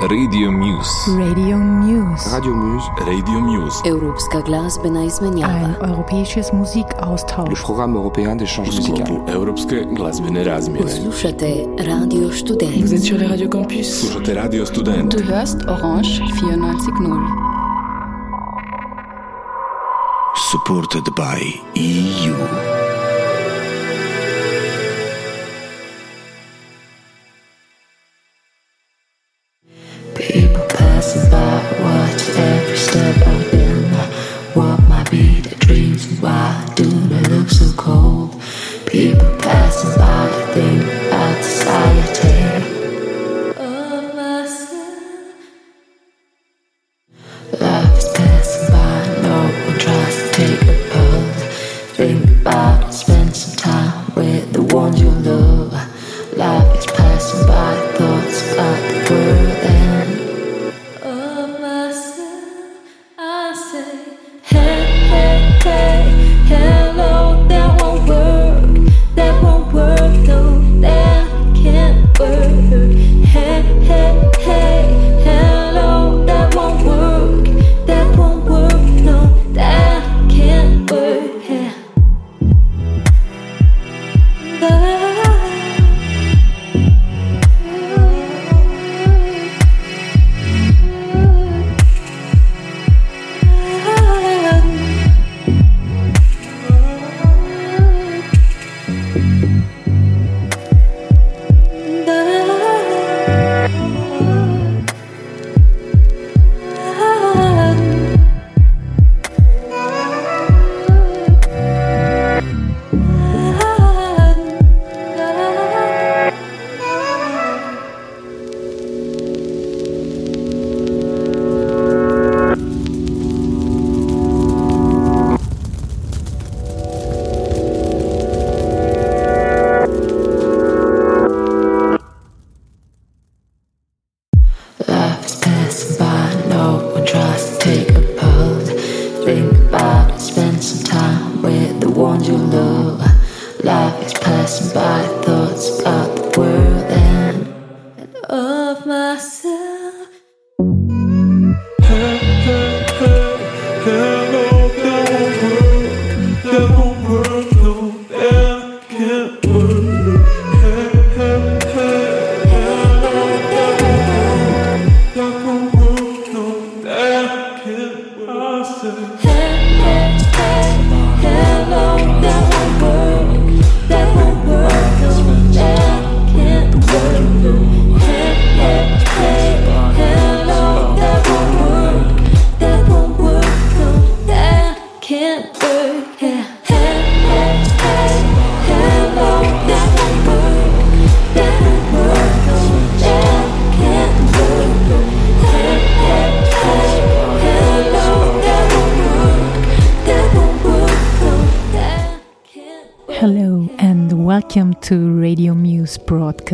Radio Muse. Radio Muse. Radio Muse. Radio Muse. Europska glazbena Ein izmenjava. europäisches Le Musikaustausch. programme européen d'échange musical. Europske glazbene razmjene. Slušate Radio Vous Student. êtes sur les radios campus. Slušate Radio Student. Du hörst Orange 94.0. supported by EU.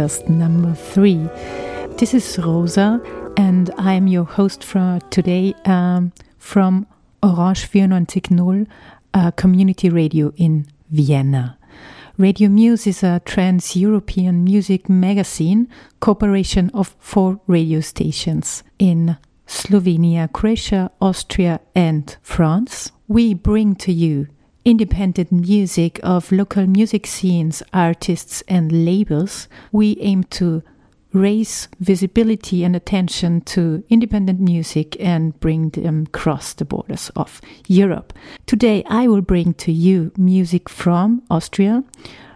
Broadcast number three. This is Rosa and I am your host for today um, from Orange 94.0 uh, community radio in Vienna. Radio Muse is a trans European music magazine cooperation of four radio stations in Slovenia, Croatia, Austria, and France. We bring to you independent music of local music scenes, artists, and labels. We aim to raise visibility and attention to independent music and bring them across the borders of Europe. Today, I will bring to you music from Austria,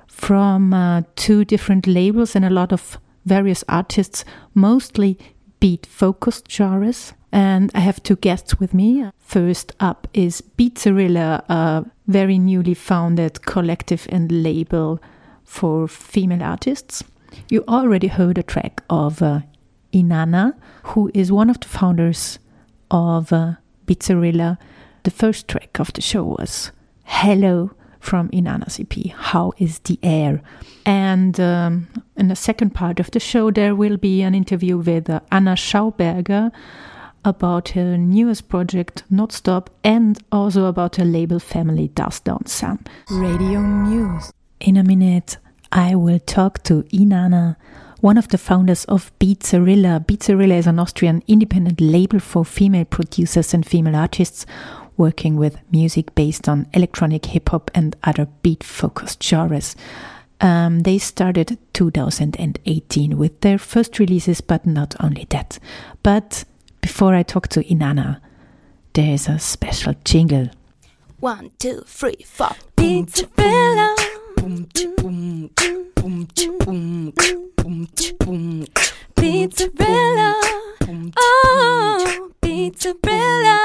from uh, two different labels and a lot of various artists, mostly beat focused genres. And I have two guests with me. First up is Beatzarilla, a very newly founded collective and label for female artists. You already heard a track of uh, Inanna, who is one of the founders of uh, Beatzarilla. The first track of the show was Hello from Inanna's EP, How is the Air? And um, in the second part of the show, there will be an interview with uh, Anna Schauberger about her newest project, Notstop, and also about her label family, Duzz Down San. Radio Muse. In a minute, I will talk to Inanna one of the founders of Beatzarilla. Beatzarilla is an Austrian independent label for female producers and female artists working with music based on electronic hip hop and other beat focused genres. Um, they started 2018 with their first releases, but not only that. But before I talk to Inanna, there is a special jingle. One, two, three, four. Pizza Bella. Pizza Bella. Oh, Pizza Bella.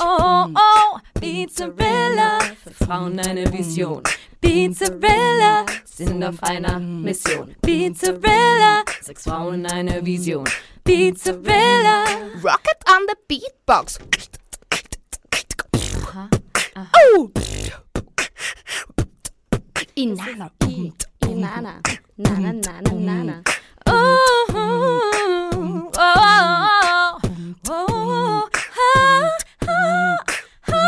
Oh, oh, Pizza Bella. Für Frauen eine Vision. Pizza Bella. Sind auf einer Mission. Pizza Bella. Sechs Frauen eine Vision. Pizza Bella. Rocket on the beatbox. Oh! Inanna. Inanna. Nana, nana, nana. Oh, oh, oh, oh, oh, ah, ah, ah.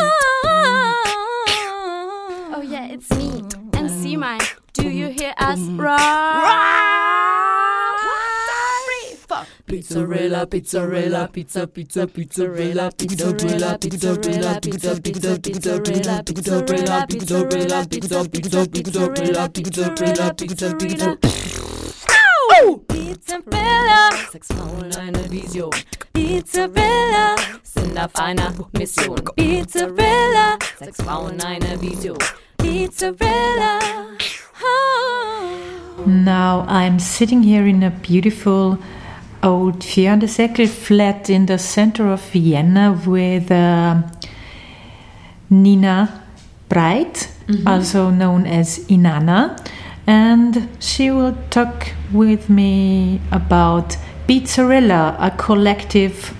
Oh yeah, it's me, MC Mine. Do you hear us roar? Pizzarella, pizzarella, pizza, pizza, pizzarella, pizzarella, pizzarella, pizza, pizza, pizzarella, pizzarella, pizzarella, pizza, pizza, pizzarella, pizzarella, pizza, pizza. Pizza Bella, sechs Frauen eine Vision. Pizza Bella, sind auf einer Mission. Pizza Bella, sechs Frauen eine Vision. Pizza Bella. Oh. Now I'm sitting here in a beautiful old Vierandeseckel flat in the center of Vienna with uh, Nina Breit, also known as Inanna, and she will talk with me about Beatzarilla, a collective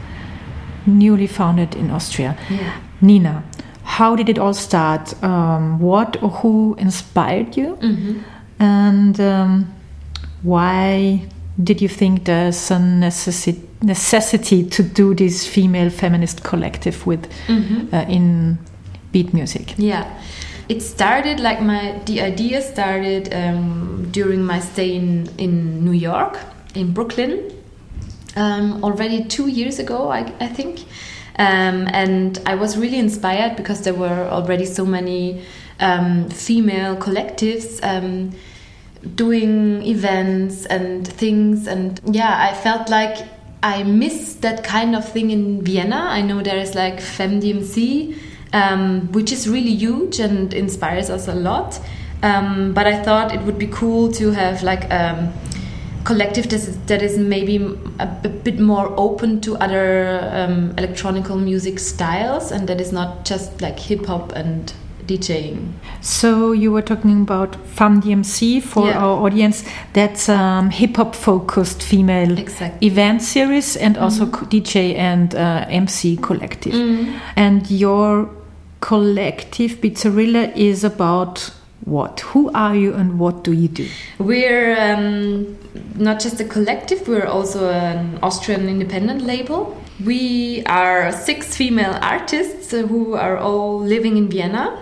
newly founded in Austria. Nina, how did it all start? Um, what or who inspired you? And um, why did you think there's a necessi- necessity to do this female feminist collective with uh, in beat music? Yeah, it started like my the idea started um, during my stay in in New York in Brooklyn um, already two years ago, I, I think. Um, and I was really inspired because there were already so many um, female collectives um, doing events and things. And yeah, I felt like I miss that kind of thing in Vienna. I know there is like FemDMC, um, which is really huge and inspires us a lot. Um, but I thought it would be cool to have like a collective that is, maybe a, bit more open to other um, electronical music styles and that is not just like hip hop and DJing. So you were talking about FemDMC for Yeah. our audience. That's um, hip hop focused female Exactly. event series and also co- DJ and uh, MC collective. And your collective Beatzarilla is about what? Who are you and what do you do? We're um, not just a collective, we're also an Austrian independent label. We are six female artists who are all living in Vienna.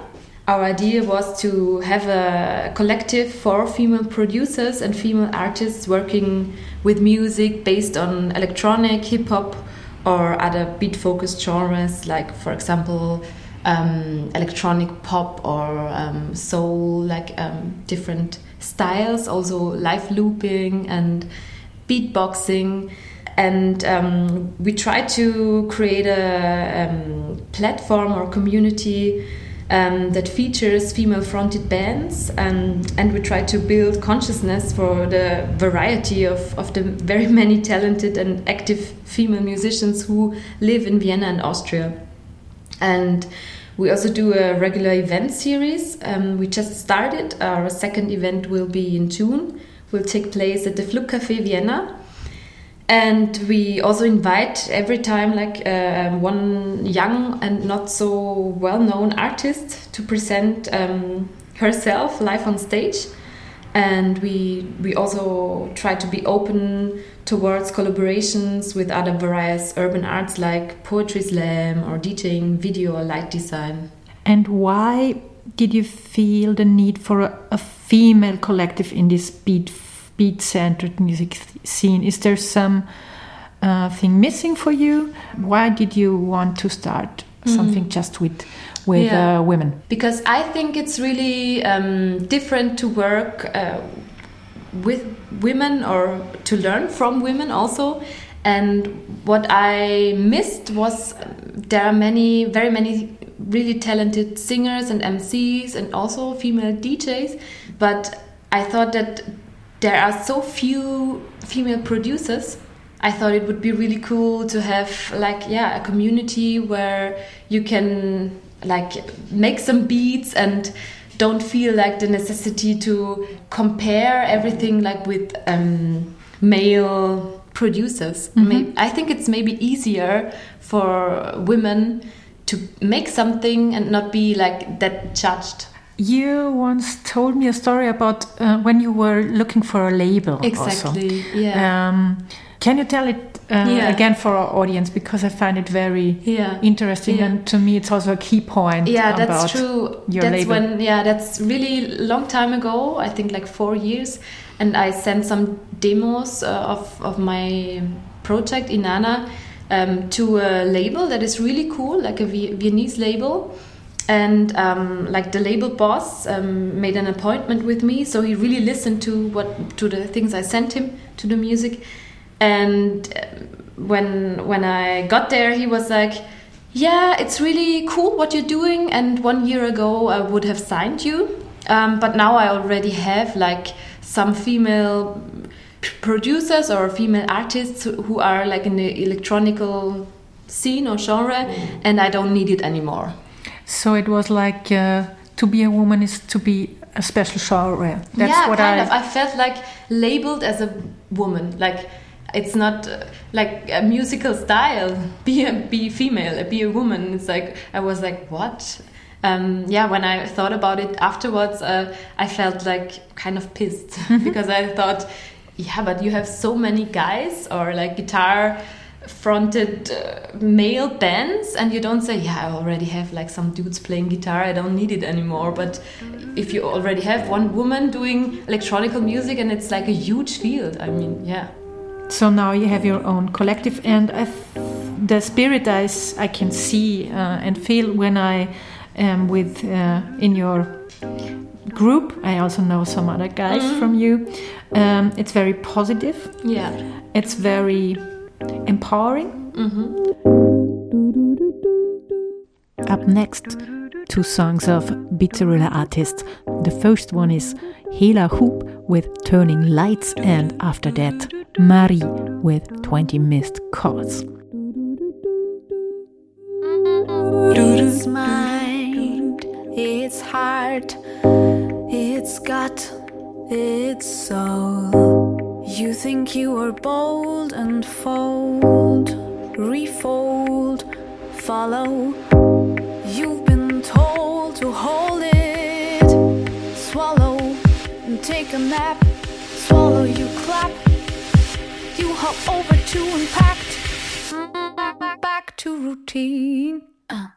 Our idea was to have a collective for female producers and female artists working with music based on electronic, hip hop, or other beat focused genres, like, for example, um, electronic pop or um, soul, like um, different styles, also live looping and beatboxing. And um, we try to create a um, platform or community um, that features female fronted bands, and, and we try to build consciousness for the variety of, of the very many talented and active female musicians who live in Vienna and Austria. And we also do a regular event series. Um, we just started. Our second event will be in June. Will take place at the Flug Café Vienna. And we also invite every time like uh, one young and not so well-known artist to present um, herself live on stage. And we we also try to be open towards collaborations with other various urban arts like poetry slam or DJing, video or light design. And why did you feel the need for a, a female collective in this beat beat-centered music scene. Is there some uh, thing missing for you? Why did you want to start something just with with Yeah. uh, women? because I think it's really um, different to work uh, with women or to learn from women also. And what I missed was um, there are many, very many really talented singers and MCs and also female DJs. But I thought that there are so few female producers. I thought it would be really cool to have like yeah a community where you can like make some beats and don't feel like the necessity to compare everything like with um, male producers. May- I think it's maybe easier for women to make something and not be like that judged. You once told me a story about uh, when you were looking for a label. also. Exactly. Yeah. Um, can you tell it uh, Yeah. again for our audience because I find it very Yeah. interesting, Yeah. and to me it's also a key point. yeah about that's true Your that's label. when yeah that's really long time ago i think like four years and i sent some demos uh, of, of my project Inanna um, to a label that is really cool like a viennese label and um, like the label boss um, made an appointment with me. So he really listened to what to the things i sent him to the music. And um, when when i got there he was like yeah it's really cool what you're doing. And one year ago i would have signed you. Um, but now i already have like some female producers or female artists who- who are like in the electronical scene or genre. And i don't need it anymore So it was like uh, to be a woman is to be a special genre. That's yeah, what kind I. of. I felt like labeled as a woman. Like it's not uh, like a musical style. Be a be female. Be a woman. It's like I was like what. Um, yeah, when I thought about it afterwards, uh, I felt like kind of pissed because I thought, yeah, but you have so many guys or like guitar fronted uh, male bands and you don't say yeah i already have like some dudes playing guitar i don't need it anymore but if you already have one woman doing electronic music and it's like a huge field i mean yeah So now you have your own collective, and the spirit I, s- I can see uh, and feel when I am with uh, in your group. I also know some other guys from you. Um, it's very positive. yeah It's very empowering. Mm-hmm. Up next, two songs of Beatzarilla artists. The first one is Hela Hoop with Turning Lights, and after that, Marie with 20 Missed Calls. It's mind, it's heart, it's gut, it's soul. You think you are bold and fold, refold, follow. You've been told to hold it, swallow, and take a nap. Swallow, you clap, you hop over to impact back to routine. Uh,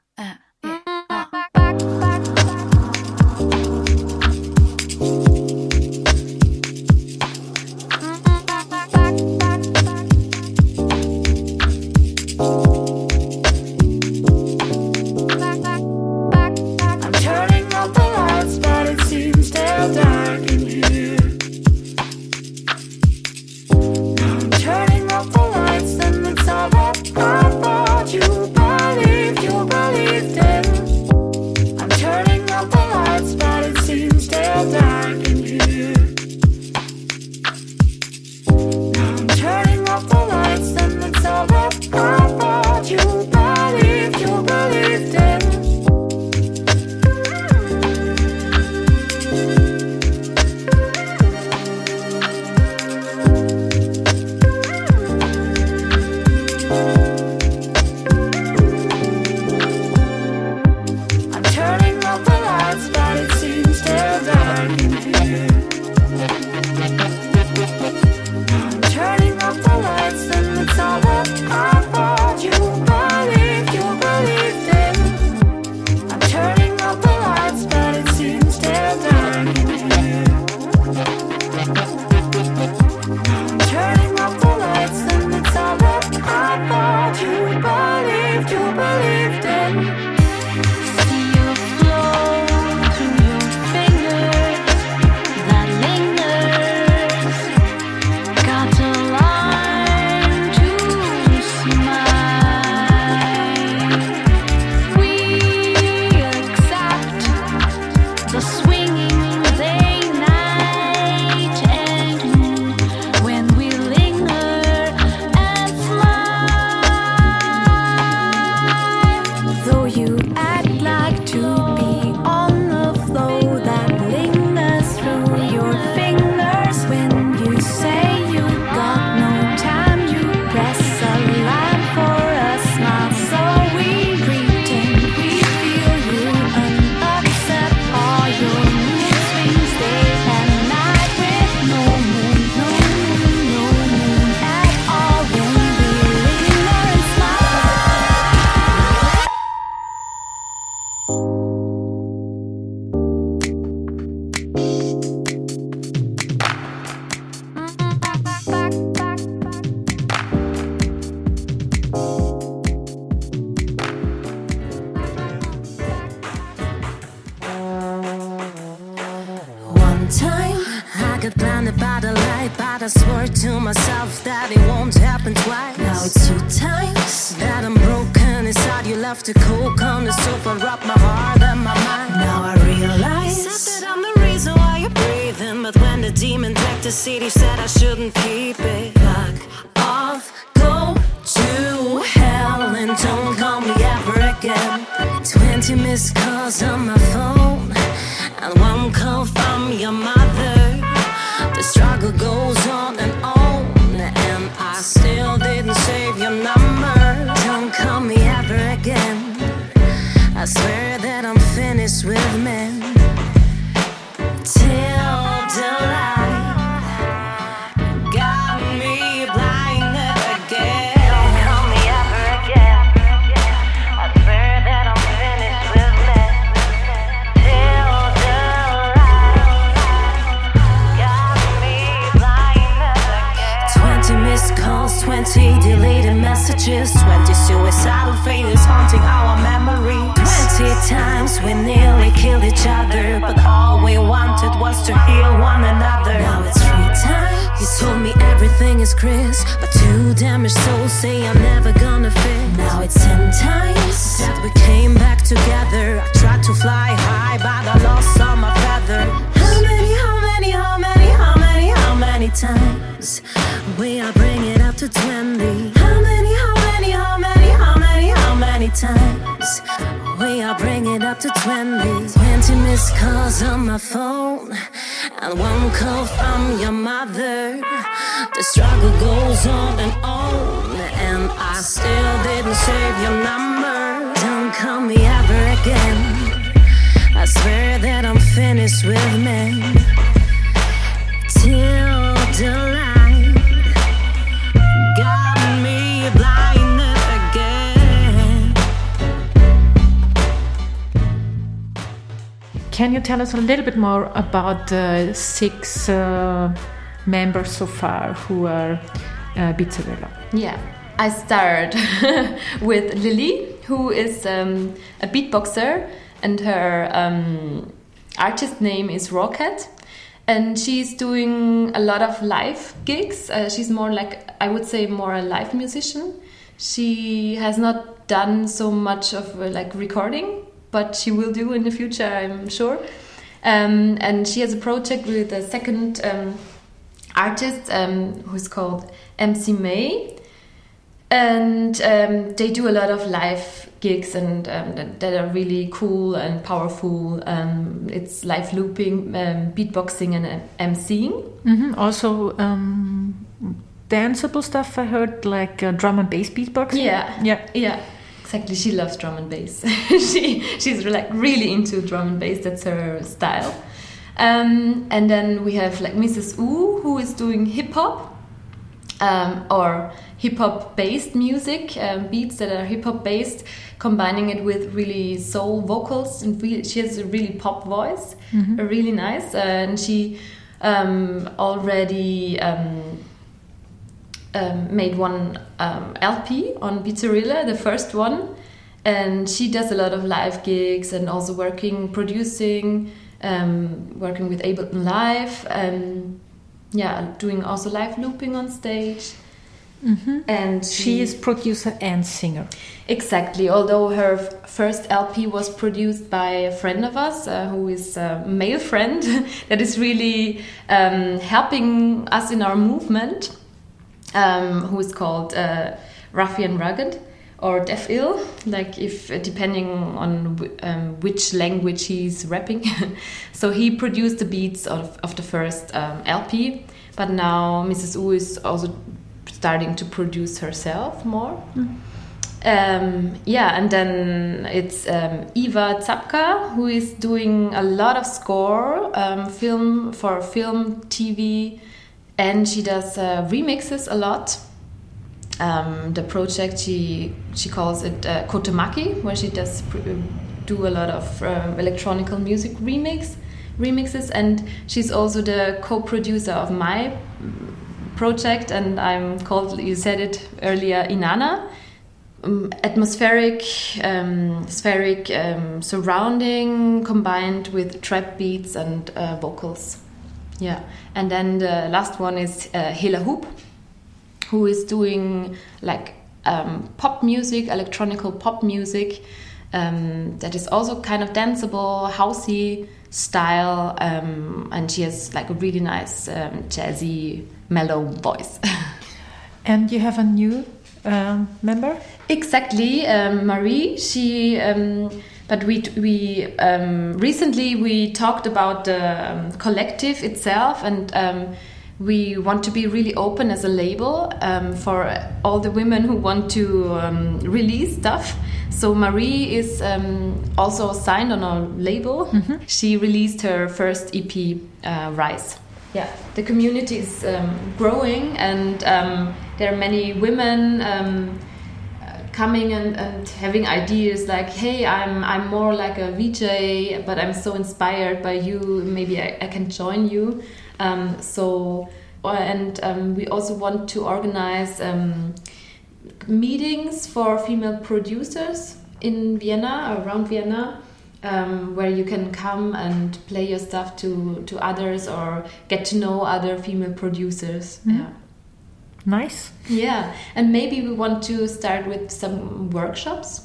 on my phone, and one call from your mother. The struggle goes on and on, and I still didn't save your number. Don't call me ever again. I swear that I'm finished with men. Till the Can you tell us a little bit more about the six uh, members so far who are uh, Beatzarilla? Yeah, I start with Lily, who is um, a beatboxer, and her um, artist name is Rocket. And she's doing a lot of live gigs. Uh, she's more like, I would say, more a live musician. She has not done so much of uh, like recording, but she will do in the future, I'm sure. Um, and she has a project with a second um, artist um, who's called MC May and um, they do a lot of live gigs and um, that, that are really cool and powerful. Um, it's live looping, um, beatboxing, and uh, emceeing. hmm Also, um, danceable stuff. I heard like uh, drum and bass beatboxing. Yeah, yeah, yeah. Exactly, she loves drum and bass. she she's like really into drum and bass. That's her style. Um, and then we have like Mrs. U, who is doing hip hop um, or hip hop based music, um, beats that are hip hop based, combining it with really soul vocals. And really, she has a really pop voice, Mhm. uh, really nice. Uh, and she um, already um, made one um, LP on Beatzarilla, the first one. And she does a lot of live gigs and also working, producing, um, working with Ableton Live, and yeah, doing also live looping on stage. Mhm. And She is producer and singer. Exactly. Although her first LP was produced by a friend of us, uh, who is a male friend that is really um, helping us in our movement, um, who is called uh, Ruffian Rugged or Def Ill, like if uh, depending on w- um, which language he's rapping. so he produced the beats of, of the first um, LP, but now Mrs. U is also starting to produce herself more. Um, yeah, and then it's um, Eva Zapka who is doing a lot of score um, film for film, TV, and she does uh, remixes a lot. Um, the project she she calls it uh, Kotomaki, where she does pr- do a lot of um, electronical music remix remixes, and she's also the co-producer of my project, and I'm called you said it earlier Inanna um, atmospheric, um, spheric um, surrounding combined with trap beats and uh, vocals. Yeah, and then the last one is uh, Hela Hoop, who is doing like um, pop music, electronical pop music, um, that is also kind of danceable, housey style, um, and she has like a really nice um, jazzy, mellow voice. And you have a new um, member? Exactly, um, Marie. She, um, but we we um, recently we talked about the um, collective itself, and um, we want to be really open as a label um, for all the women who want to um, release stuff. So Marie is um, also signed on a label. She released her first EP, uh, Rise. Yeah, the community is um, growing, and um, there are many women coming and, and having ideas like, "Hey, I'm I'm more like a VJ, but I'm so inspired by you. Maybe I, I can join you." Um, so, uh, and um, we also want to organize um, meetings for female producers in Vienna, around Vienna, um, where you can come and play your stuff to, to others or get to know other female producers. Yeah. Nice. Yeah, and maybe we want to start with some workshops,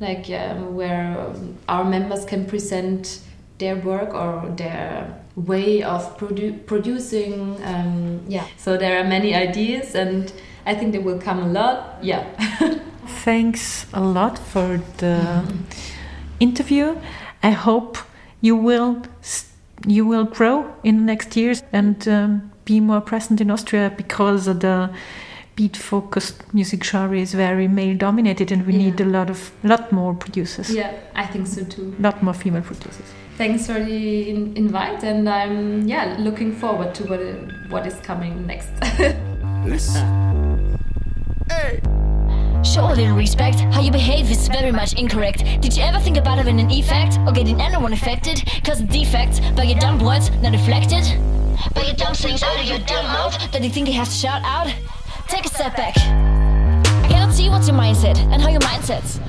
like um, where um, our members can present their work or their way of produ- producing. Um, yeah, so there are many ideas, and I think they will come a lot. Yeah. Thanks a lot for the interview. I hope you will you will grow in the next years and um, be more present in Austria because of the beat focused music genre is very male dominated and we need a lot of lot more producers. yeah, I think so too. lot more female producers. Thanks for the in- invite, and I'm yeah looking forward to what what is coming next. Show a little respect. How you behave is very much incorrect. Did you ever think about having an effect or getting anyone affected? Cause a defect by your dumb words not reflected. By your dumb sayings out of your dumb mouth that you think you have to shout out. Take a step back. I cannot see what's your mindset and how your mindset's.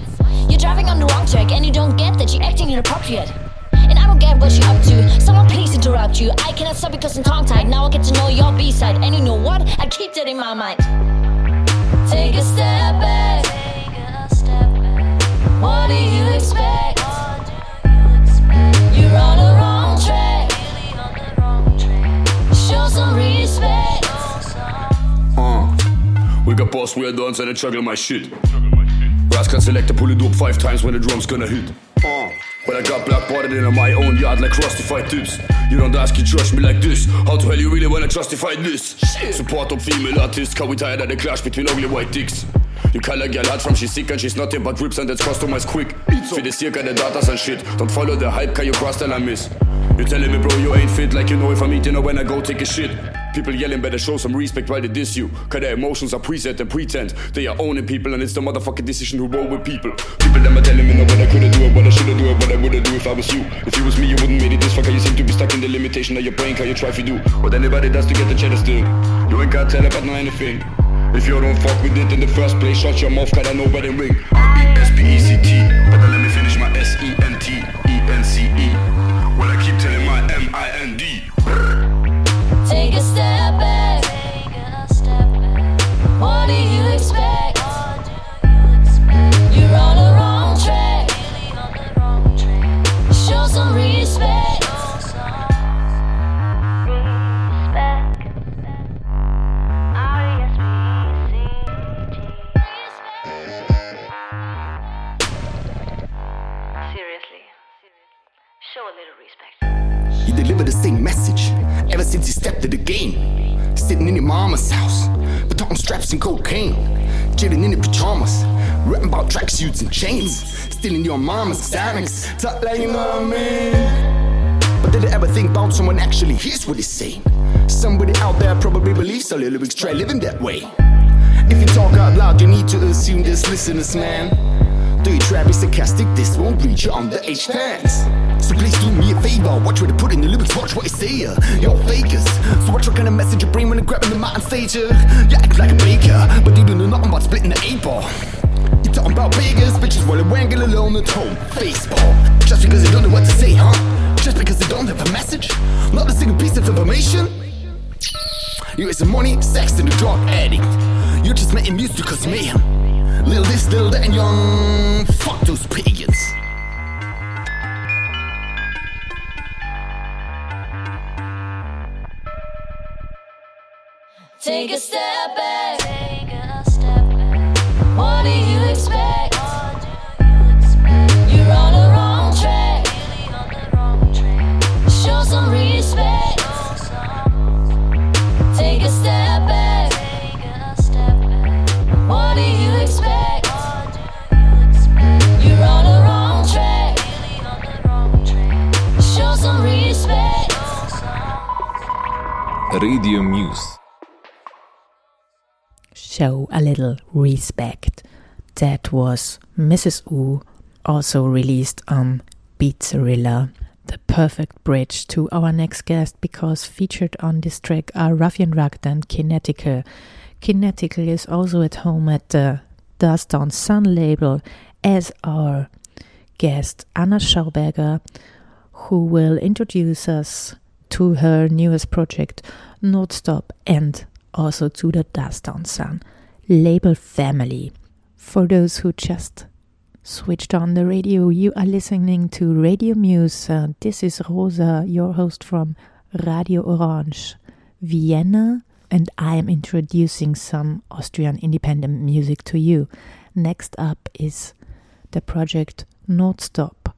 You're driving on the wrong track and you don't get that you're acting inappropriate. And I don't get what you're up to. Someone please interrupt you. I cannot stop because I'm tongue tied. Now I get to know your B side. And you know what? I keep that in my mind. Take a step back. What do you expect? You're on the some respect. Uh, we got boss weird dons and I juggle my shit. Rascal selector pull it up five times when the drum's gonna hit. Uh, but I got black botted in my own yard like rustified tips. You don't ask, you trust me like this. How the hell you really wanna justify this? Support of female artists, cause we tired of the clash between ugly white dicks. You call a girl hot from she's sick and she's nothing but rips and that's customized quick. For the circa the datas and shit. Don't follow the hype, cause you cross tell I miss. You telling me, bro, you ain't fit like you know if I'm eating or when I go take a shit. People yelling better show some respect while they diss you. Cause their emotions are preset and pretend. They are owning people and it's the motherfucking decision who roll with people. People them are telling me no what I could've do it, what I should've do it, what I would've do if I was you. If you was me, you wouldn't made it this far, cause you seem to be stuck in the limitation of your brain, cause you try to do what anybody does to get the cheddar still. You ain't gotta tell about no anything. If you don't fuck with it in the first place, shut your mouth, cause I know where they ring. R-E-S-P-E-C-T, but then cocaine. Chilling in your pajamas, rapping about tracksuits and chains. Stealing your mama's Xanax, talk like you know what I mean. But did I ever think about someone actually hears what he's saying? Somebody out there probably believes all your lyrics, try living that way. If you talk out loud, you need to assume this listeners, man. Do you try be sarcastic? This won't reach your underage fans. Please do me a favor. Watch what they put in the lyrics, watch what you say. You're fakers. So watch what kind of message you bring when you're grabbing the mountain stage. Uh. You act like a baker, but you don't know nothing about splitting the eight ball. You talking about beggars, bitches while wangling alone at home. Baseball. Just because you don't know what to say, huh? just because they don't have a message, not a single piece of information. You is a money, sex, and a drug addict. You're just making music because mayhem. Little this, little that, and young. Fuck those pagans. Take a step back. What do you expect? You're on the wrong track. Show some respect. Take a step back. What do you expect? You're on the wrong track. Show some respect. Radio Muse. Show a little respect. That was Mrs. U, also released on Beatzarilla. The perfect bridge to our next guest because featured on this track are Ruffian Rugged and Kinetical. Kinetical is also at home at the Duzz Down San label as our guest Anna Schauberger, who will introduce us to her newest project, Notstop, and also to the Duzz Down San label family. For those who just switched on the radio, you are listening to Radio Muse. Uh, this is Rosa, your host from Radio Orange, Vienna, and I am introducing some Austrian independent music to you. Next up is the project Notstop.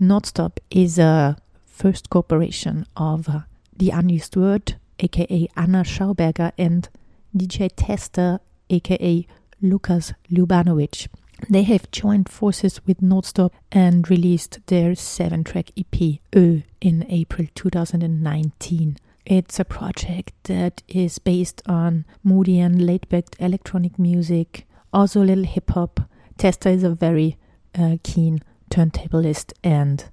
Notstop is a first cooperation of uh, the Unused Word, aka Anna Schauberger, and DJ Testa, aka Lukas Lubanovic. They have joined forces with Notstop and released their seven track EP Ö in April 2019. It's a project that is based on moody and laid back electronic music, also a little hip hop. Testa is a very uh, keen turntablist, and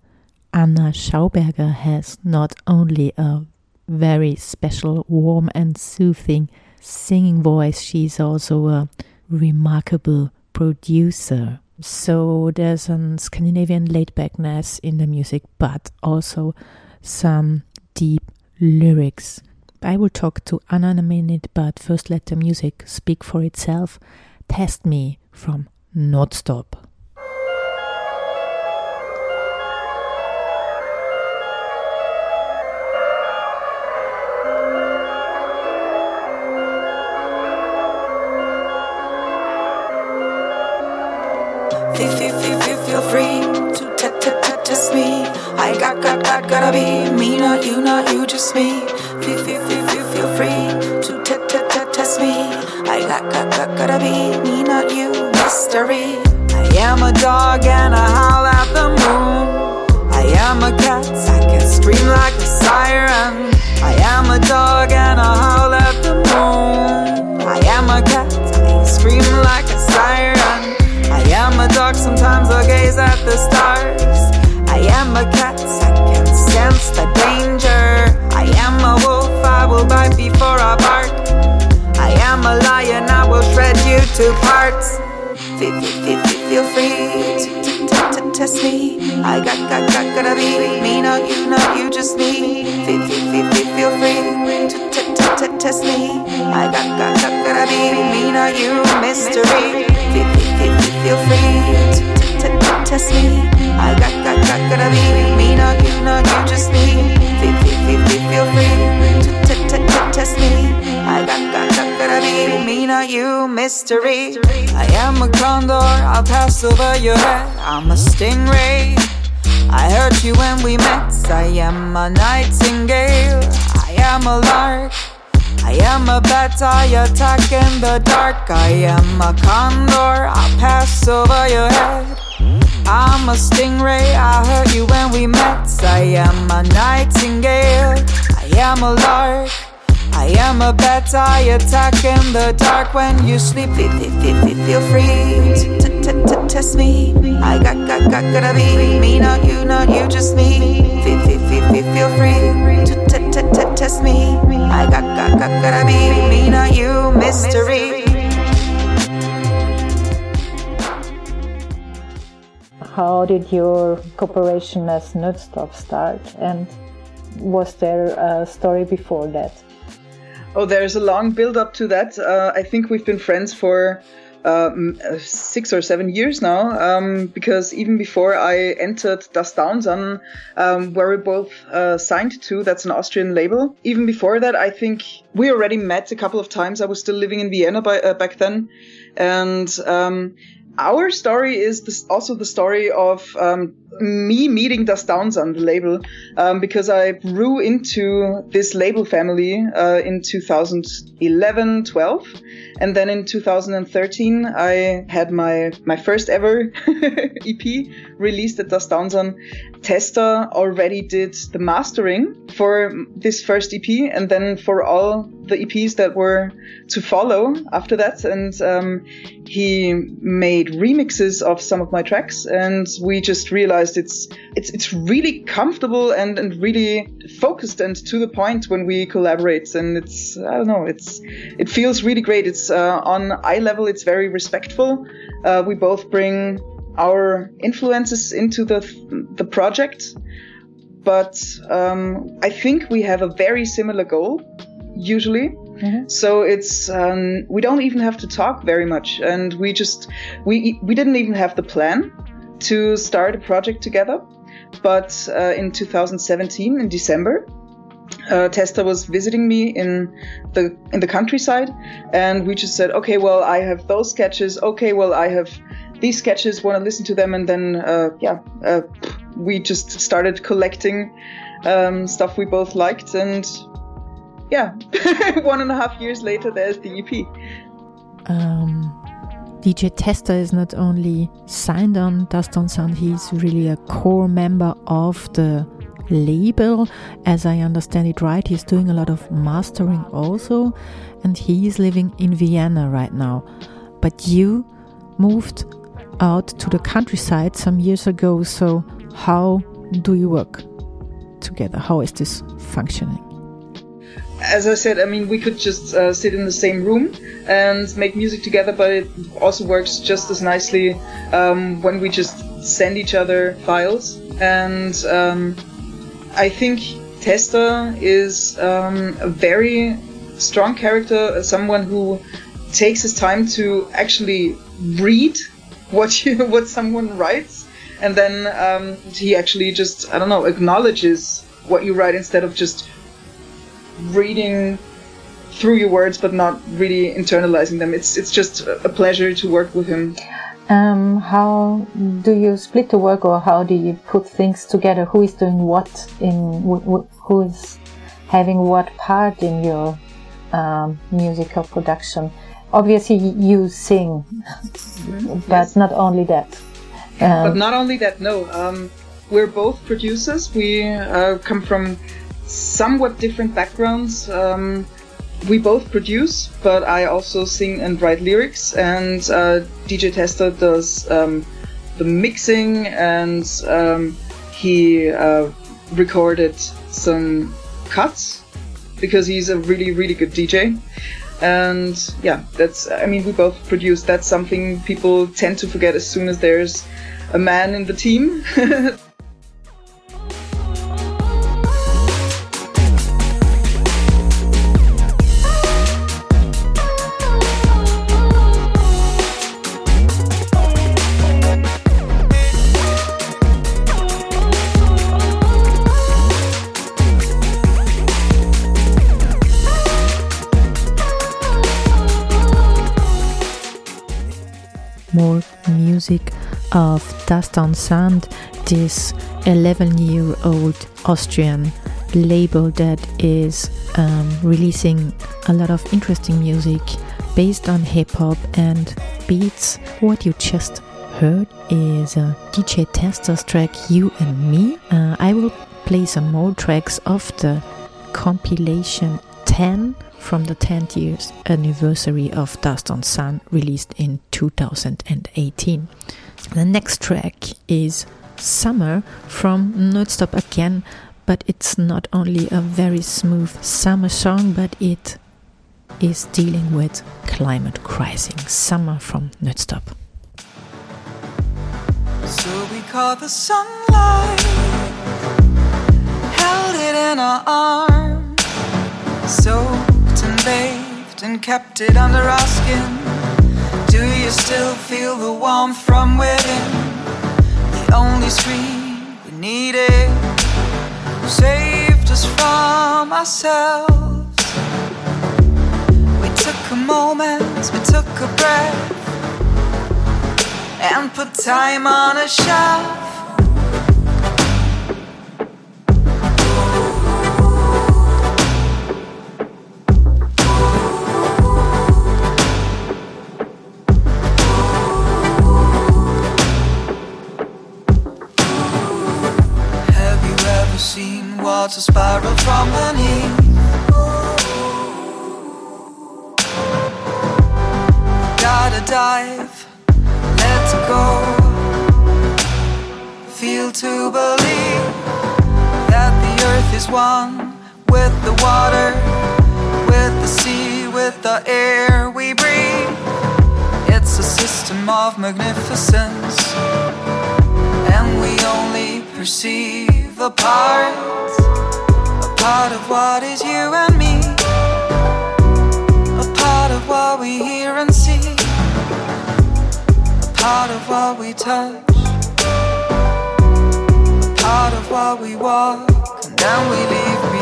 Anna Schauberger has not only a very special, warm, and soothing singing voice, she's also a remarkable producer. So there's a Scandinavian laid backness in the music, but also some deep lyrics. I will talk to Anna in a minute, but first let the music speak for itself. Test Me from Notstop. Feel, feel, feel, feel, feel free to t t t test me. I got, got, got, gotta be me, not you, not you, just me. Feel, feel, feel, feel, feel free to t t t test me. I got, got, got, gotta be me, not you, mystery. I am a dog and I howl at the moon. I am a cat, I can scream like a siren. I am a dog and I howl at the moon. I am a cat, I can scream like a siren. Am a dog, sometimes I gaze at the stars. I am a cat, I can sense the danger. I am a wolf, I will bite before I bark. I am a lion, I will shred you to parts. Feel, feel, feel, free to, test me. I got, got, got, gotta be me, not you, not you, just me. Feel, feel, feel, free to, test me. I got, got, got, gotta be me, not you, mystery. Mystery. I am a condor, I'll pass over your head. I'm a stingray. I hurt you when we met. I am a nightingale. I am a lark. I am a bat, I attack in the dark. I am a condor, I'll pass over your head. I'm a stingray, I hurt you when we met. I am a nightingale, I am a lark. I am a bat, I attack in the dark when you sleep. Feel, feel, free to, test me. I got, got, got, gotta be me, not you, not you, just me. Feel, feel, free to, test me. I got, got, got, gotta be me, not you, mystery. How did your cooperation as Notstop start? And was there a story before that? Oh, there's a long build up to that. Uh, I think we've been friends for um, six or seven years now, um, because even before I entered Duzz Down San, um, where we both uh, signed to, that's an Austrian label. Even before that, I think we already met a couple of times. I was still living in Vienna by, uh, back then, and um, our story is this, also the story of um, me meeting Duzz Down San the label um, because I grew into this label family uh, in 2011 12 and then in 2013 I had my my first ever EP released at Duzz Down San Testa already did the mastering for this first EP and then for all the EPs that were to follow after that. And um, he made remixes of some of my tracks and we just realized it's it's it's really comfortable and, and really focused and to the point when we collaborate. And it's I don't know it's it feels really great. It's uh, on eye level it's very respectful. Uh, we both bring our influences into the the project. But um, I think we have a very similar goal usually. Mm-hmm. So it's um, we don't even have to talk very much, and we just we we didn't even have the plan to start a project together. But uh, in 2017, in December, uh, Testa was visiting me in the in the countryside, and we just said, okay, well, I have those sketches. Okay, well, I have these sketches. Want to listen to them? And then, uh, yeah, uh, we just started collecting um, stuff we both liked, and yeah, one and a half years later, there's the EP. Um, DJ Testa is not only signed on Duzz Down San, he's really a core member of the label. As I understand it right, he's doing a lot of mastering also, and he is living in Vienna right now. But you moved out to the countryside some years ago, so how do you work together? How is this functioning? As I said, I mean, we could just uh, sit in the same room and make music together, but it also works just as nicely um, when we just send each other files. And um, I think Testa is um, a very strong character, someone who takes his time to actually read what you, what someone writes, and then um, he actually just I don't know acknowledges what you write instead of just reading through your words but not really internalizing them. It's it's just a pleasure to work with him. Um, how do you split the work, or how do you put things together? Who is doing what in who is having what part in your um, musical production? Obviously, you sing, mm-hmm. but yes. not only that. Um, but not only that. No, um, we're both producers. We uh, come from somewhat different backgrounds. Um, we both produce, but I also sing and write lyrics, and uh, DJ Testa does um, the mixing, and um, he uh, recorded some cuts because he's a really, really good DJ. And yeah, that's, I mean, we both produce. That's something people tend to forget as soon as there's a man in the team. music of Das Sand, this 11 year old Austrian label that is um, releasing a lot of interesting music based on hip hop and beats. What you just heard is a DJ Testa's track You and Me. Uh, I will play some more tracks of the compilation 10 from the 10th years anniversary of Duzz Down San, released in 2018. The next track is Summer from Notstop again, but it's not only a very smooth summer song, but it is dealing with climate crisis. Summer from Notstop. So we caught the sunlight, held it in our arms, soaked and bathed and kept it under our skin. Do you still feel the warmth from within? The only stream we needed saved us from ourselves. We took a moment, we took a breath and put time on a shelf. Seen water spiral from beneath? Gotta dive Let's go. Feel to believe that the earth is one with the water, with the sea, with the air we breathe. It's a system of magnificence, and we only perceive a part, a part of what is you and me, a part of what we hear and see. A part of what we touch, a part of what we walk, and then we leave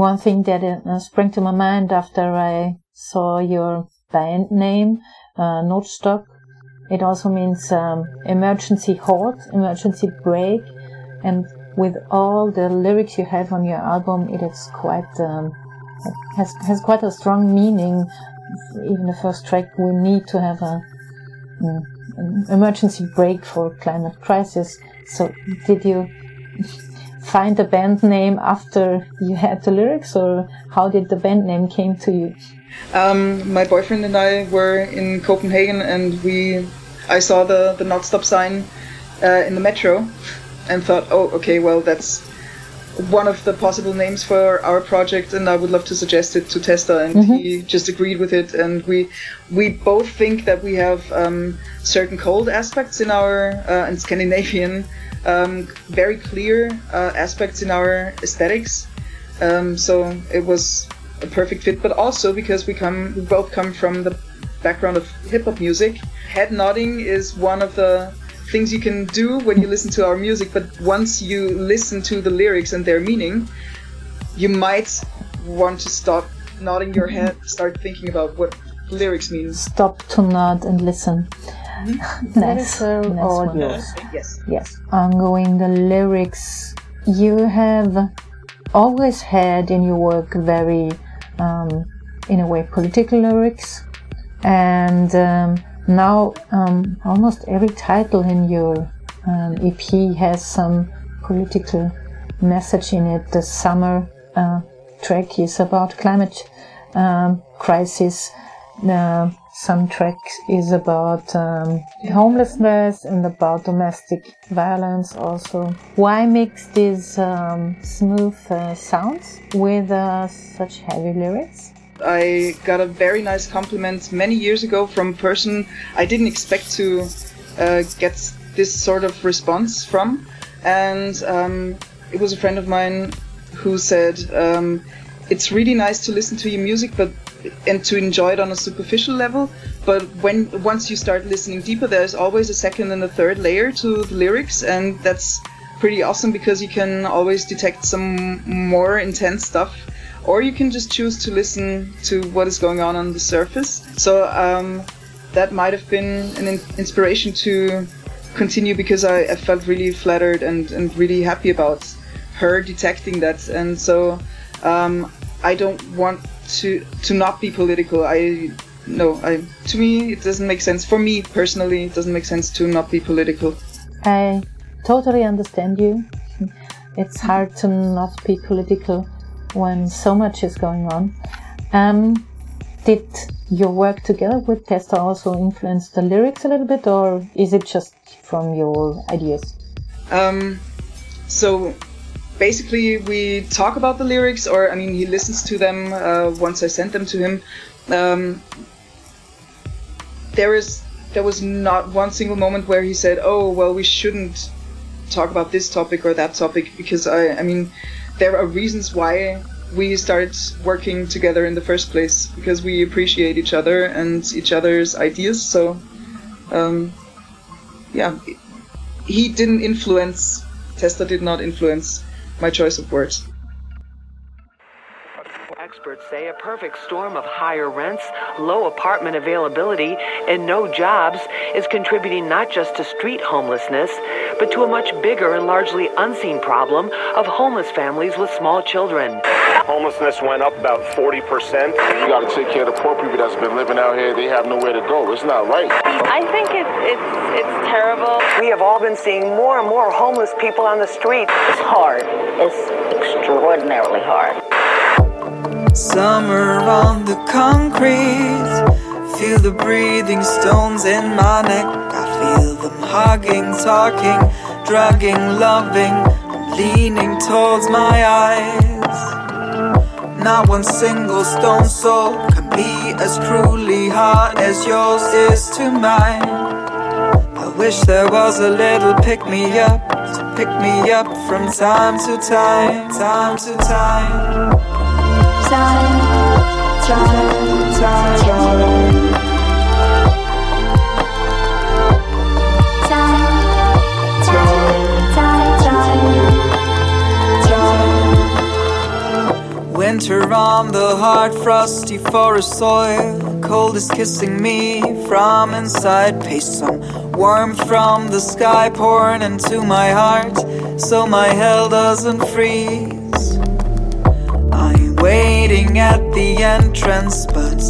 One thing that uh, sprang to my mind after I saw your band name, uh, Notstop, it also means um, emergency halt, emergency break, and with all the lyrics you have on your album, it is quite um, has has quite a strong meaning. Even the first track, we need to have a, an emergency break for climate crisis. So, did you find the band name after you had the lyrics, or how did the band name came to you? Um, my boyfriend and I were in Copenhagen, and we, I saw the the not stop sign uh, in the metro, and thought, oh, okay, well that's one of the possible names for our project, and I would love to suggest it to Testa, and Mhm. he just agreed with it. And we we both think that we have um, certain cold aspects in our uh, and Scandinavian, um, very clear uh, aspects in our aesthetics. Um, so it was a perfect fit, but also because we come, we both come from the background of hip hop music. Head nodding is one of the things you can do when you listen to our music, but once you listen to the lyrics and their meaning, you might want to stop nodding your head, start thinking about what lyrics mean. Stop to nod and listen. Nice. all nice one. yours. Yes. Yes. Ongoing the lyrics, you have always had in your work very, um, in a way, political lyrics, and um, now um, almost every title in your um, EP has some political message in it. The summer uh, track is about climate um, crisis. Uh, some tracks is about um, homelessness and about domestic violence also. Why mix these um, smooth uh, sounds with uh, such heavy lyrics? I got a very nice compliment many years ago from a person I didn't expect to uh, get this sort of response from, and um, it was a friend of mine who said, um, "It's really nice to listen to your music, but and to enjoy it on a superficial level, but when once you start listening deeper, there's always a second and a third layer to the lyrics, and that's pretty awesome because you can always detect some more intense stuff." or you can just choose to listen to what is going on on the surface. So um, that might have been an in- inspiration to continue because I, I, felt really flattered and, and really happy about her detecting that. And so um, I don't want to to not be political. I no, I to me it doesn't make sense. For me personally, it doesn't make sense to not be political. I totally understand you. It's hard to not be political when so much is going on. Um, did your work together with Testa also influence the lyrics a little bit, or is it just from your ideas? Um, so basically, we talk about the lyrics, or I mean, he listens to them uh, once I sent them to him. Um, there is there was not one single moment where he said, "Oh, well, we shouldn't talk about this topic or that topic," because I, I mean, there are reasons why we started working together in the first place because we appreciate each other and each other's ideas. So, um, yeah, he didn't influence. Testa did not influence my choice of words. Experts say a perfect storm of higher rents, low apartment availability, and no jobs is contributing not just to street homelessness, but to a much bigger and largely unseen problem of homeless families with small children. Homelessness went up about 40%. You got to take care of the poor people that's been living out here. They have nowhere to go. It's not right. I think it's, it's, it's terrible. We have all been seeing more and more homeless people on the street. It's hard. It's extraordinarily hard. Summer on the concrete. Feel the breathing stones in my neck. I feel them hugging, talking, drugging, loving. Leaning towards my eyes. Not one single stone soul can be as cruelly hard as yours is to mine. I wish there was a little pick me up pick me up from time to time, time to time time, time, time, time. Winter on the hard, frosty forest soil. Cold is kissing me from inside. Pace some warmth from the sky pouring into my heart so my hell doesn't freeze. I'm waiting at the entrance, but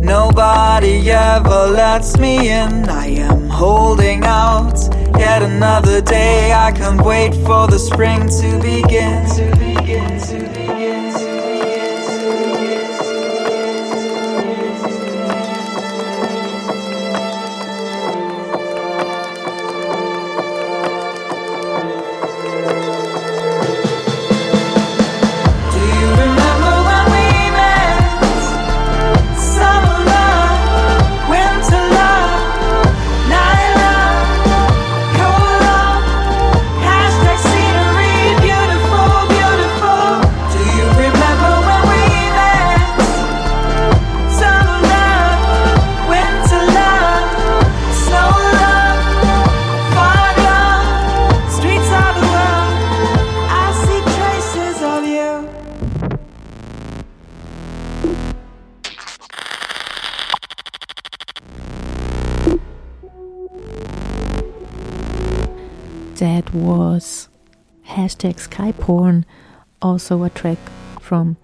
nobody ever lets me in. I am holding out yet another day. I can't wait for the spring. To begin, hashtag skyporn, also a track from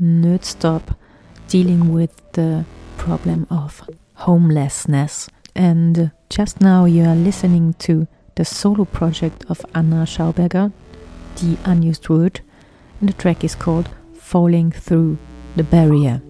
Notstop dealing with the problem of homelessness. And just now you are listening to the solo project of Anna Schauberger, The Unused Word, and the track is called Falling Through the Barrier.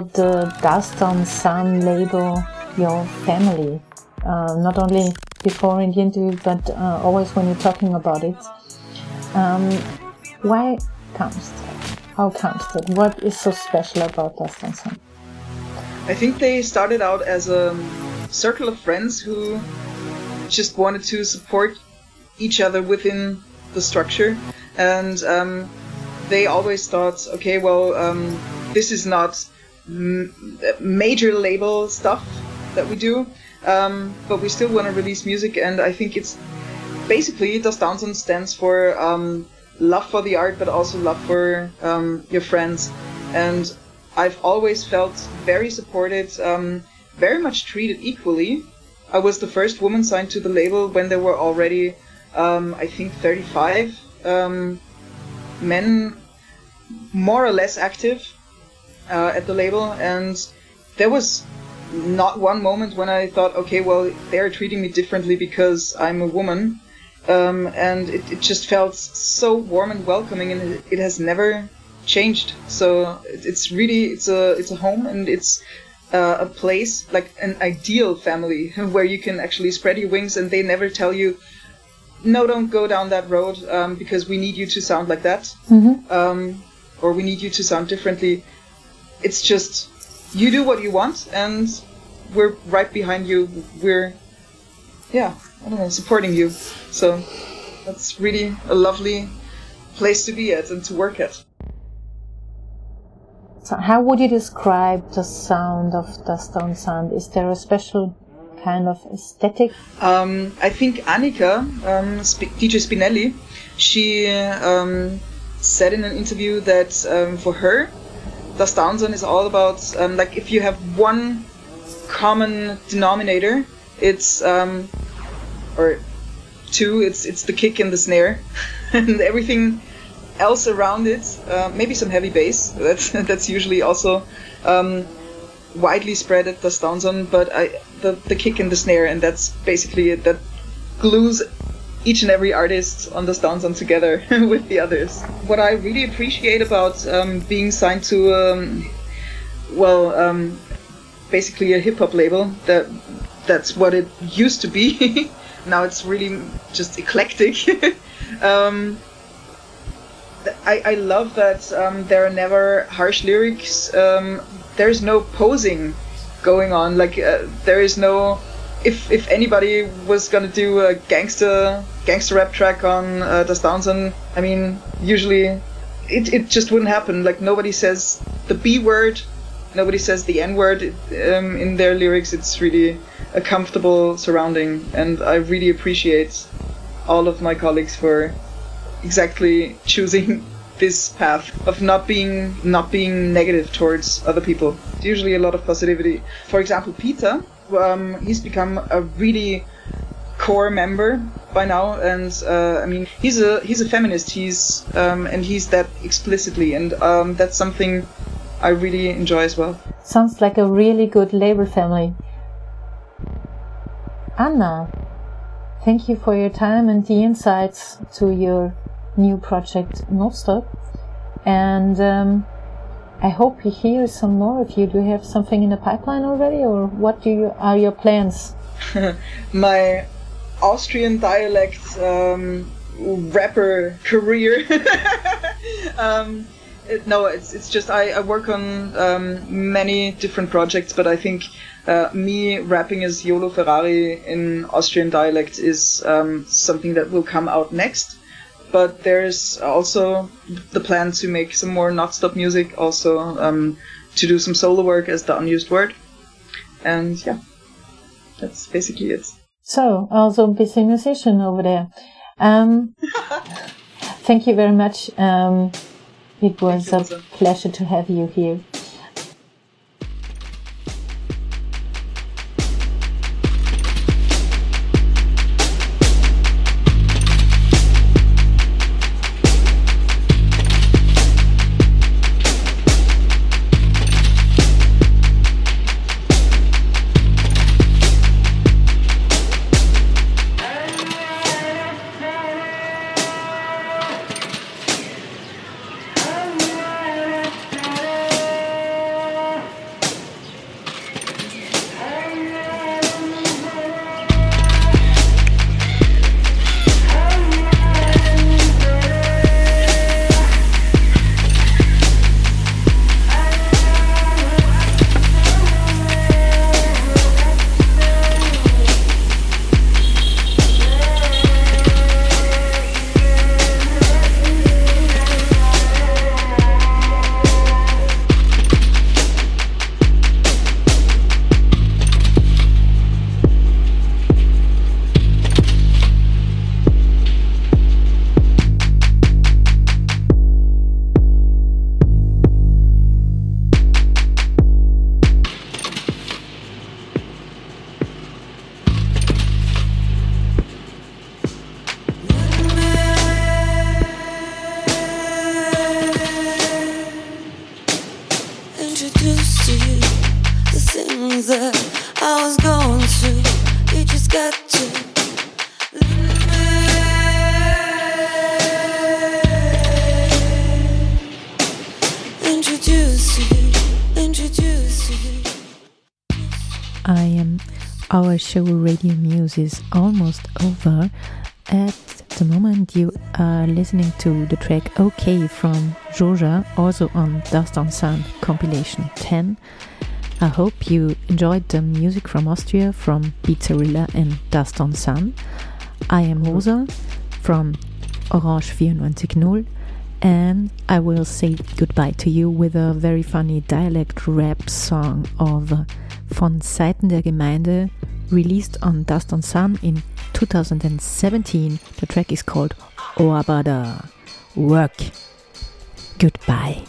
Called the Duzz Down San label your family, uh, not only before in the interview, but uh, always when you're talking about it. Um, why comes that? How comes that? What is so special about Duzz Down San? I think they started out as a circle of friends who just wanted to support each other within the structure, and um, they always thought, okay, well, um, this is not major label stuff that we do, um, but we still want to release music, and I think it's basically Duzz Down San stands for um, love for the art, but also love for um, your friends, and I've always felt very supported, um, very much treated equally. I was the first woman signed to the label when there were already, um, I think, 35 um, men more or less active uh, at the label, and there was not one moment when I thought, okay, well, they're treating me differently because I'm a woman. Um, and it, it, just felt so warm and welcoming, and it, it has never changed. So it's really it's a it's a home, and it's uh, a place like an ideal family where you can actually spread your wings, and they never tell you, no, don't go down that road um, because we need you to sound like that, mm-hmm. um, or we need you to sound differently. It's just you do what you want, and we're right behind you. We're yeah, I don't know, supporting you. So that's really a lovely place to be at and to work at. So how would you describe the sound of Duzz Down San? Is there a special kind of aesthetic? Um, I think Annika, um, Sp- DJ Spinelli, she um, said in an interview that um, for her, Duzz Down San is all about um, like if you have one common denominator, it's um, or two, it's it's the kick and the snare, and everything else around it, uh, maybe some heavy bass. That's that's usually also um, widely spread at Duzz Down San, but I, the the kick and the snare, and that's basically it. That glues each and every artist on Duzz Down San together with the others. What I really appreciate about um, being signed to, um, well, um, basically a hip hop label that that's what it used to be. now it's really just eclectic. um, I, I love that um, there are never harsh lyrics. Um, there's no posing going on. Like uh, there is no. If if anybody was gonna do a gangster gangster rap track on uh, Duzz Down San, I mean, usually it, it just wouldn't happen. Like nobody says the B word, nobody says the N word um, in their lyrics. It's really a comfortable surrounding, and I really appreciate all of my colleagues for exactly choosing this path of not being not being negative towards other people. It's usually a lot of positivity. For example, Peter, um, he's become a really core member by now, and uh, I mean he's a he's a feminist. He's um, and he's that explicitly, and um, that's something I really enjoy as well. Sounds like a really good label family. Anna, thank you for your time and the insights to your new project Notstop. And um, I hope you hear some more of you. Do you have something in the pipeline already, or what do you are your plans? My Austrian dialect um, rapper career. um, it, no, it's it's just I, I work on um, many different projects, but I think uh, me rapping as Yolo Ferrari in Austrian dialect is um, something that will come out next but there's also the plan to make some more Notstop music, also um, to do some solo work as the unused word, and yeah, that's basically it. So, also busy musician over there. Um, thank you very much. Um, it was a pleasure to have you here. introduced you the things that I was going through. You just got to. I am. Our show Radio Muse is almost over. At the moment, you are listening to the track OK from Georgia, also on Duzz Down San compilation 10. I hope you enjoyed the music from Austria from Beatzarilla and Duzz Down San. I am Rosa from Orange 94.0 and I will say goodbye to you with a very funny dialect rap song of Von Seiten der Gemeinde released on Dust on Sun in 2017. The track is called Oabada Work. Goodbye.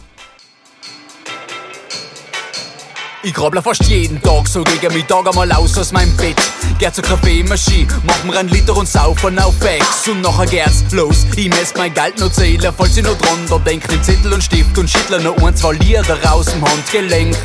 Ich grabler fast jeden Tag, so gegen Mittag einmal aus aus meinem Bett. Geh zur Kaffeemaschine, mach mir ein Liter und saufen auf Bags. Und nachher geht's los. Ich mess mein Geld noch zählen, falls ich noch dran da denk. Nimm Zettel und Stift und schüttle noch ein, zwei Lieder raus im Handgelenk.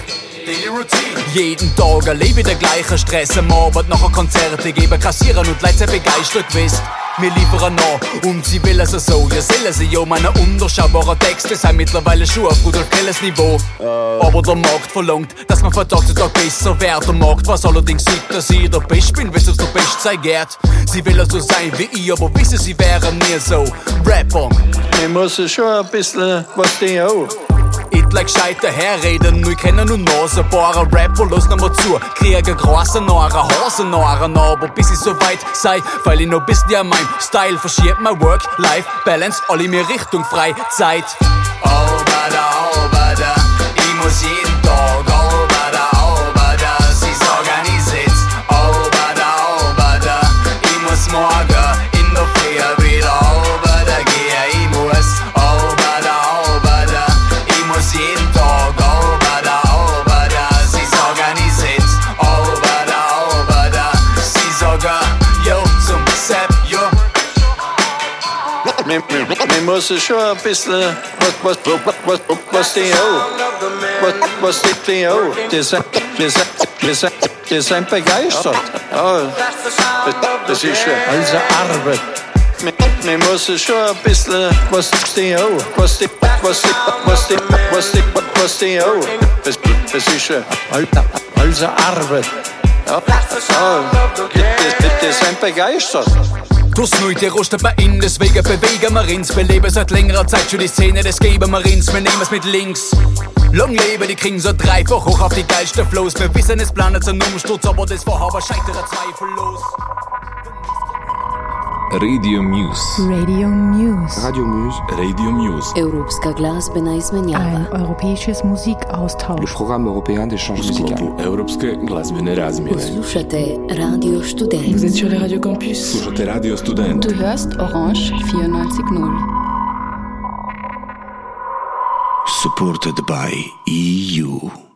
Jeden Tag erlebe ich den gleichen Stress am Abend, nachher Konzerte geben, kassieren und Leute begeistert gewesen. Wir liefern nach und sie will es so. Ja, sollen sie ja meine unterschaubaren Texte sind mittlerweile schon auf Rudolf Kelles Niveau. Aber der Markt verlangt, dass man von Tag zu Tag besser wird. Der Markt weiß allerdings nicht, dass ich der Best bin, wenn es der Best sein geht. Sie will so sein wie ich, aber wissen sie wären nie so. Rapper. Ich muss schon ein bisschen was den auch. Etla gescheiter herreden, nur ich kenne nur Nase, paar Rapper, los noch mal zu. Kriege große Nora, Hosen Nora, aber bis ich so weit sei, weil ich noch bis dir mein Style verschiebt, mein Work-Life-Balance, alle mir Richtung Freizeit. Obada, obada, ich muss jeden Mir, muss schon ein bisschen was, was, was, was, was den auch. Was, was die den auch. Die sind, die sind, die sind, die sind begeistert. Ja, das, das ist schon also Arbeit. Mir muss schon ein bisschen was den auch. Was die, was die, was die, was die, was die auch. Das, das ist schon also Arbeit. Ja, ja die, die, die sind begeistert. Das Neue rostet bei ihnen, deswegen bewegen wir ins. Beleben seit längerer Zeit schon die Szene, das geben wir ins. Wir nehmen es mit links. Long lebe, die kriegen so dreifach hoch auf die geilsten Flows. Wir wissen, es so einen Umsturz, aber das Vorhaben scheitert zweifellos. Radio Muse. Radio Muse. Radio Muse. Radio Muse. Europska izmenjava. Ein europäisches Le Musikaustausch. programme européen d'échange musical. sklopu Europske glazbene razmjene. Slušate Radio Student. Vous êtes sur les radios campus. Slušate Radio Student. Du hörst Orange 94.0. Supported by EU.